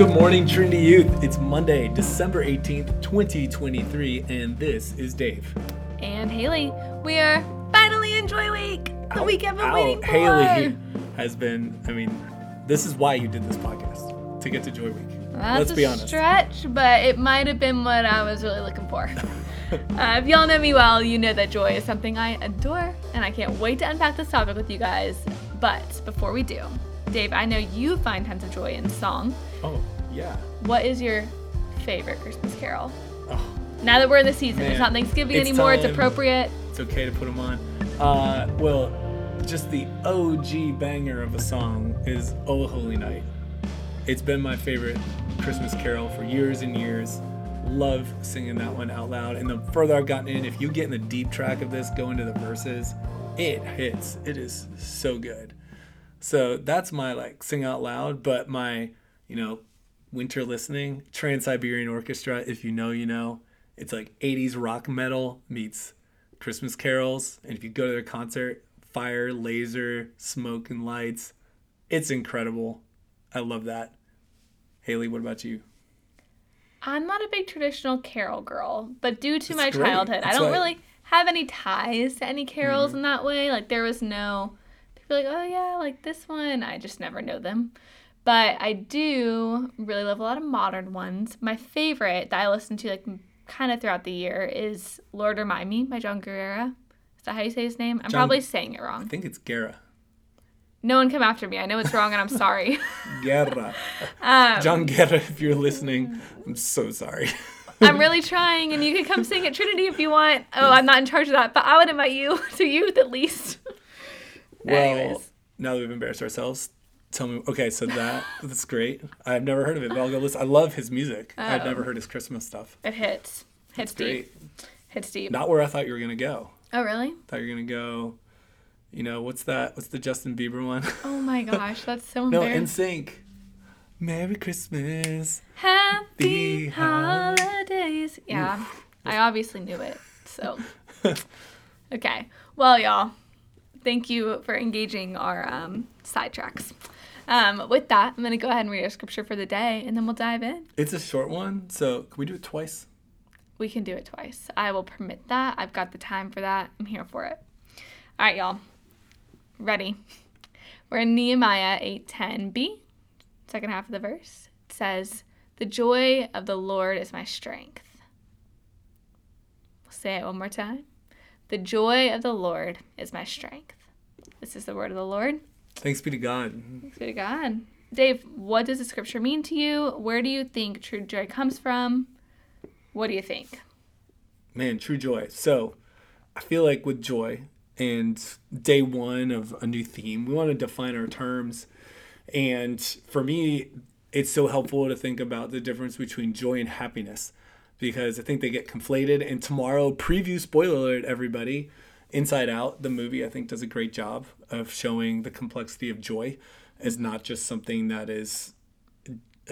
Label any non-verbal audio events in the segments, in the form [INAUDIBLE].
Good morning, Trinity Youth. It's Monday, December 18th, 2023, and this is Dave. And Haley. We are finally in Joy Week, the Ow, week I've been ow, waiting for. Haley has been, I mean, this is why you did this podcast, to get to Joy Week. That's Let's be a honest. stretch, but it might have been what I was really looking for. [LAUGHS] uh, if y'all know me well, you know that joy is something I adore, and I can't wait to unpack this topic with you guys. But before we do, Dave, I know you find tons of joy in song. Oh, yeah. What is your favorite Christmas carol? Oh, Now that we're in the season, it's not Thanksgiving it's anymore, it's appropriate. it's okay to put them on. Uh, well, just the OG banger of a song is Oh Holy Night. It's been my favorite Christmas carol for years and years. Love singing that one out loud. And the further I've gotten in, if you get in the deep track of this, go into the verses, it hits. It is so good. So that's my like sing out loud, but my, you know, winter listening, Trans Siberian Orchestra, if you know, you know. It's like 80s rock metal meets Christmas carols. And if you go to their concert, fire, laser, smoke, and lights, it's incredible. I love that. Haley, what about you? I'm not a big traditional carol girl, but due to That's my great. childhood, I don't really have any ties to any carols Mm-hmm. in that way. Like there was no people like, oh yeah, like this one. I just never know them. But I do really love a lot of modern ones. My favorite that I listen to like kind of throughout the year is Lord Remind Me by John Guerrera. Is that how you say his name? I'm John- probably saying it wrong. I think it's Guerra. No one come after me. I know it's wrong and I'm sorry. [LAUGHS] [LAUGHS] Guerra. um, John Guerra, if you're listening, I'm so sorry. [LAUGHS] I'm really trying, and you can come sing at Trinity if you want. Oh, I'm not in charge of that, but I would invite you to youth at least. Well, Anyways. now that we've embarrassed ourselves, tell me. Okay, so that that's great. I've never heard of it, but I'll go listen. I love his music. I've Oh. never heard his Christmas stuff. It hits. Hits great. deep. Hits deep. Not where I thought you were gonna go. Oh, really? thought you were gonna go. You know what's that? What's the Justin Bieber one? Oh my [LAUGHS] gosh, that's so no, in sync. Merry Christmas. Happy holidays. Yeah, [LAUGHS] I obviously knew it. So, [LAUGHS] okay. Well, y'all, thank you for engaging our um, sidetracks. Um, with that, I'm going to go ahead and read our scripture for the day, and then we'll dive in. It's a short one, so can we do it twice? We can do it twice. I will permit that. I've got the time for that. I'm here for it. All right, y'all. Ready? We're in Nehemiah 8:10b, second half of the verse. It says, "The joy of the Lord is my strength." We'll say it one more time. The joy of the Lord is my strength. This is the word of the Lord. Thanks be to God. Thanks be to God. Dave, what does the scripture mean to you? Where do you think true joy comes from? What do you think? Man, true joy. So, I feel like with joy and day one of a new theme, we want to define our terms. And for me, it's so helpful to think about the difference between joy and happiness because I think they get conflated. And tomorrow, preview spoiler alert, everybody. Inside Out, the movie, I think does a great job of showing the complexity of joy as not just something that is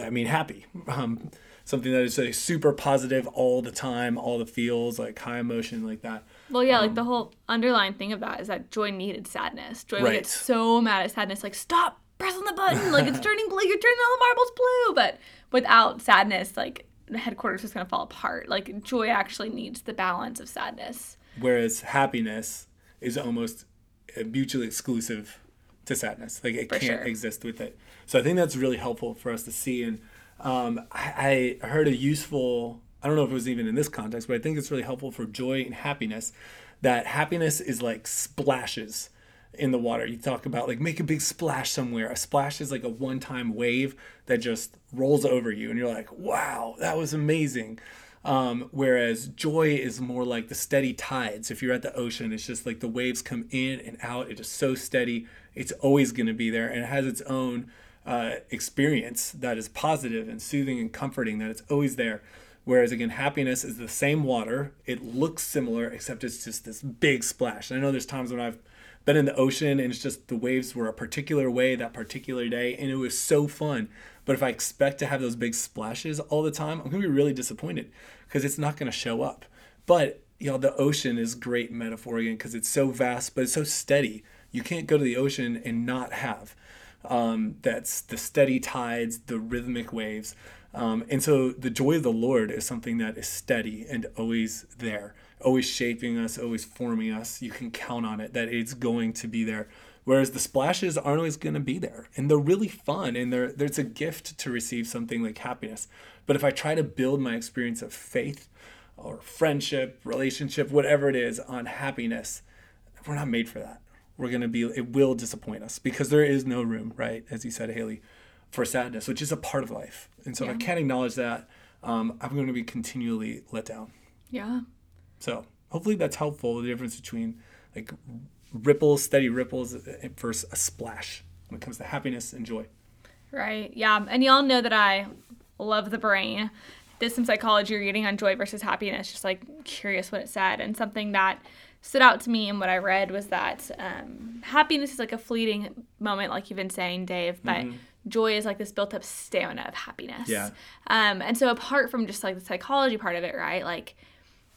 I mean, happy. Um, something that is like super positive all the time, all the feels, like high emotion, like that. Well, yeah, like the whole underlying thing of that is that Joy needed sadness. Joy would Right. get so mad at sadness, like stop pressing the button, like it's [LAUGHS] turning blue, you're turning all the marbles blue. But without sadness, like the headquarters is gonna fall apart. Like Joy actually needs the balance of sadness. Whereas happiness is almost mutually exclusive to sadness. Like it For can't sure. exist with it. So I think that's really helpful for us to see. And um, I, I heard a useful, I don't know if it was even in this context, but I think it's really helpful for joy and happiness that happiness is like splashes in the water. You talk about like make a big splash somewhere. A splash is like a one time wave that just rolls over you, and you're like, wow, that was amazing. Um, whereas joy is more like the steady tides. If you're at the ocean, it's just like the waves come in and out. It is so steady. It's always going to be there, and it has its own uh, experience that is positive and soothing and comforting. That it's always there. Whereas again, happiness is the same water. It looks similar, except it's just this big splash. And I know there's times when I've been in the ocean and it's just the waves were a particular way that particular day, and it was so fun. But if I expect to have those big splashes all the time, I'm gonna be really disappointed because it's not gonna show up. But you know, the ocean is great metaphor again because it's so vast, but it's so steady. You can't go to the ocean and not have Um, that's the steady tides, the rhythmic waves. Um, and so the joy of the Lord is something that is steady and always there, always shaping us, always forming us. You can count on it that it's going to be there. Whereas the splashes aren't always going to be there, and they're really fun, and they're, there's a gift to receive something like happiness. But if I try to build my experience of faith or friendship, relationship, whatever it is, on happiness, we're not made for that. We're going to be, it will disappoint us because there is no room, right? As you said, Haley, for sadness, which is a part of life. And so yeah. if I can't acknowledge that, um, I'm going to be continually let down. Yeah. So hopefully that's helpful. The difference between like ripples, steady ripples versus a splash when it comes to happiness and joy. Right. Yeah. And y'all know that I love the brain. Did some psychology reading on joy versus happiness, just like curious what it said. And something that stood out to me and what I read was that um, happiness is like a fleeting moment, like you've been saying, Dave, but mm-hmm. Joy is like this built up stamina of happiness. Yeah. Um, and so apart from just like the psychology part of it, right? Like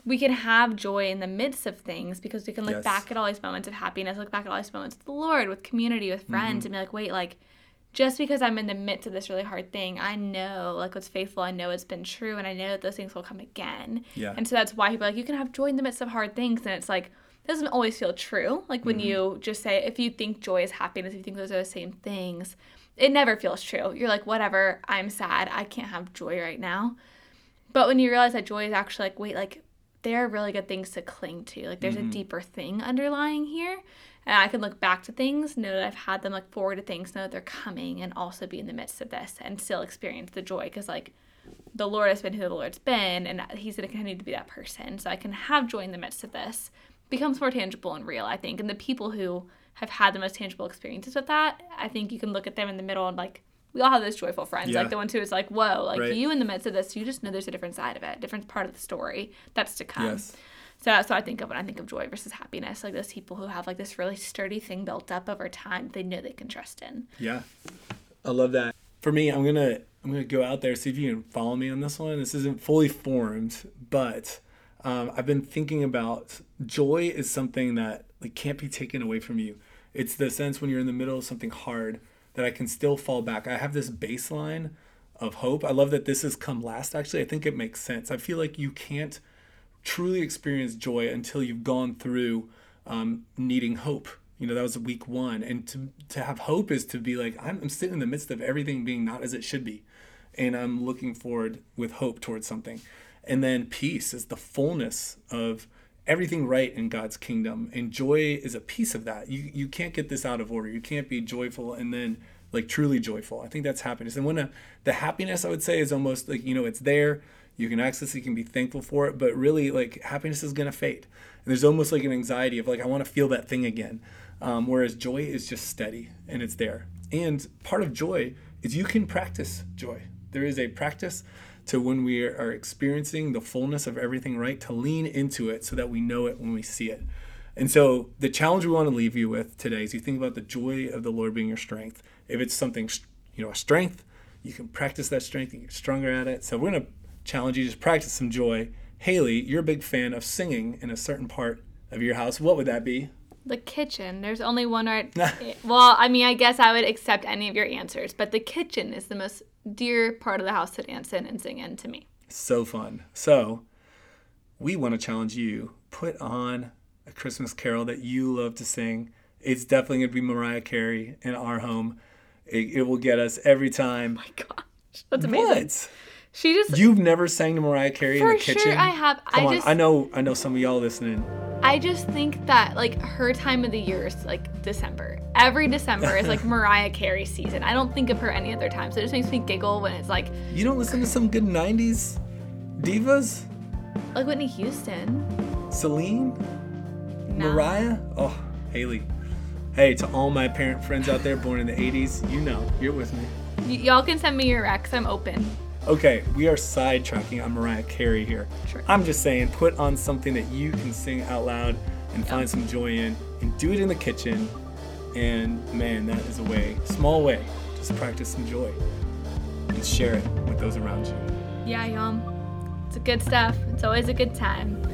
we can have joy in the midst of things because we can look yes. back at all these moments of happiness, look back at all these moments with the Lord, with community, with friends, mm-hmm. and be like, wait, like just because I'm in the midst of this really hard thing, I know like what's faithful, I know it's been true, and I know that those things will come again. Yeah. And so that's why people like you can have joy in the midst of hard things, and it's like doesn't always feel true. Like when mm-hmm. you just say if you think joy is happiness, if you think those are the same things, it never feels true. You're like, whatever, I'm sad, I can't have joy right now. But when you realize that joy is actually like, wait, like there are really good things to cling to. Like there's mm-hmm. a deeper thing underlying here. And I can look back to things, know that I've had them, look forward to things, know that they're coming, and also be in the midst of this and still experience the joy. Because, like, the Lord has been who the Lord's been, and He's going to continue to be that person. So I can have joy in the midst of this. Becomes more tangible and real, I think. And the people who have had the most tangible experiences with that, I think you can look at them in the middle and, like, we all have those joyful friends, yeah. like the ones who is like, whoa, like right. you in the midst of this, you just know there's a different side of it, different part of the story that's to come. Yes. So that's what I think of when I think of joy versus happiness. Like those people who have like this really sturdy thing built up over time, they know they can trust in. Yeah, I love that. For me, I'm gonna I'm gonna go out there see if you can follow me on this one. This isn't fully formed, but um, I've been thinking about joy is something that like can't be taken away from you. It's the sense when you're in the middle of something hard that I can still fall back. I have this baseline of hope. I love that this has come last. Actually, I think it makes sense. I feel like you can't truly experience joy until you've gone through um, needing hope. You know, that was week one. And to, to have hope is to be like, I'm, I'm sitting in the midst of everything being not as it should be. And I'm looking forward with hope towards something. And then peace is the fullness of everything right in God's kingdom. And joy is a piece of that. You, you can't get this out of order. You can't be joyful and then like truly joyful. I think that's happiness. And when a, the happiness, I would say, is almost like, you know, it's there you can access it, you can be thankful for it, but really, like, happiness is gonna fade. And there's almost like an anxiety of, like, I wanna feel that thing again. Um, whereas joy is just steady and it's there. And part of joy is you can practice joy. There is a practice to when we are experiencing the fullness of everything right, to lean into it so that we know it when we see it. And so the challenge we want to leave you with today is you think about the joy of the Lord being your strength. If it's something, you know, a strength, you can practice that strength and get stronger at it. So we're going to challenge you to practice some joy. Haley, you're a big fan of singing in a certain part of your house. What would that be? The kitchen. There's only one right. [LAUGHS] well, I mean, I guess I would accept any of your answers, but the kitchen is the most dear part of the house to dance in and sing in to me. So fun. So, we want to challenge you. Put on a Christmas carol that you love to sing. It's definitely going to be Mariah Carey in our home. It, it will get us every time. Oh my gosh, that's amazing. What? She just You've never sang to Mariah Carey in the kitchen? Sure I have. Come I on. just I know I know some of y'all listening. I just think that like her time of the year is like December. Every December is like [LAUGHS] Mariah Carey season. I don't think of her any other time. So it just makes me giggle when it's like You don't listen to some good 90s divas? Like Whitney Houston. Celine? No. Mariah? Oh, Haley. Hey, to all my parent friends out there born in the 80s, you know, you're with me. Y- y'all can send me your recs. I'm open. Okay, we are sidetracking on Mariah Carey here. Sure. I'm just saying, put on something that you can sing out loud and find some joy in, and do it in the kitchen. And man, that is a way, small way, just practice some joy and share it with those around you. Yeah, y'all. It's a good stuff. It's always a good time.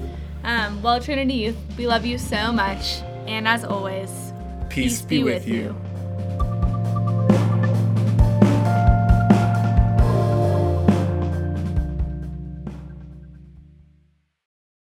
Um, well, Trinity Youth, we love you so much. And as always, peace, peace be, be, with you. you.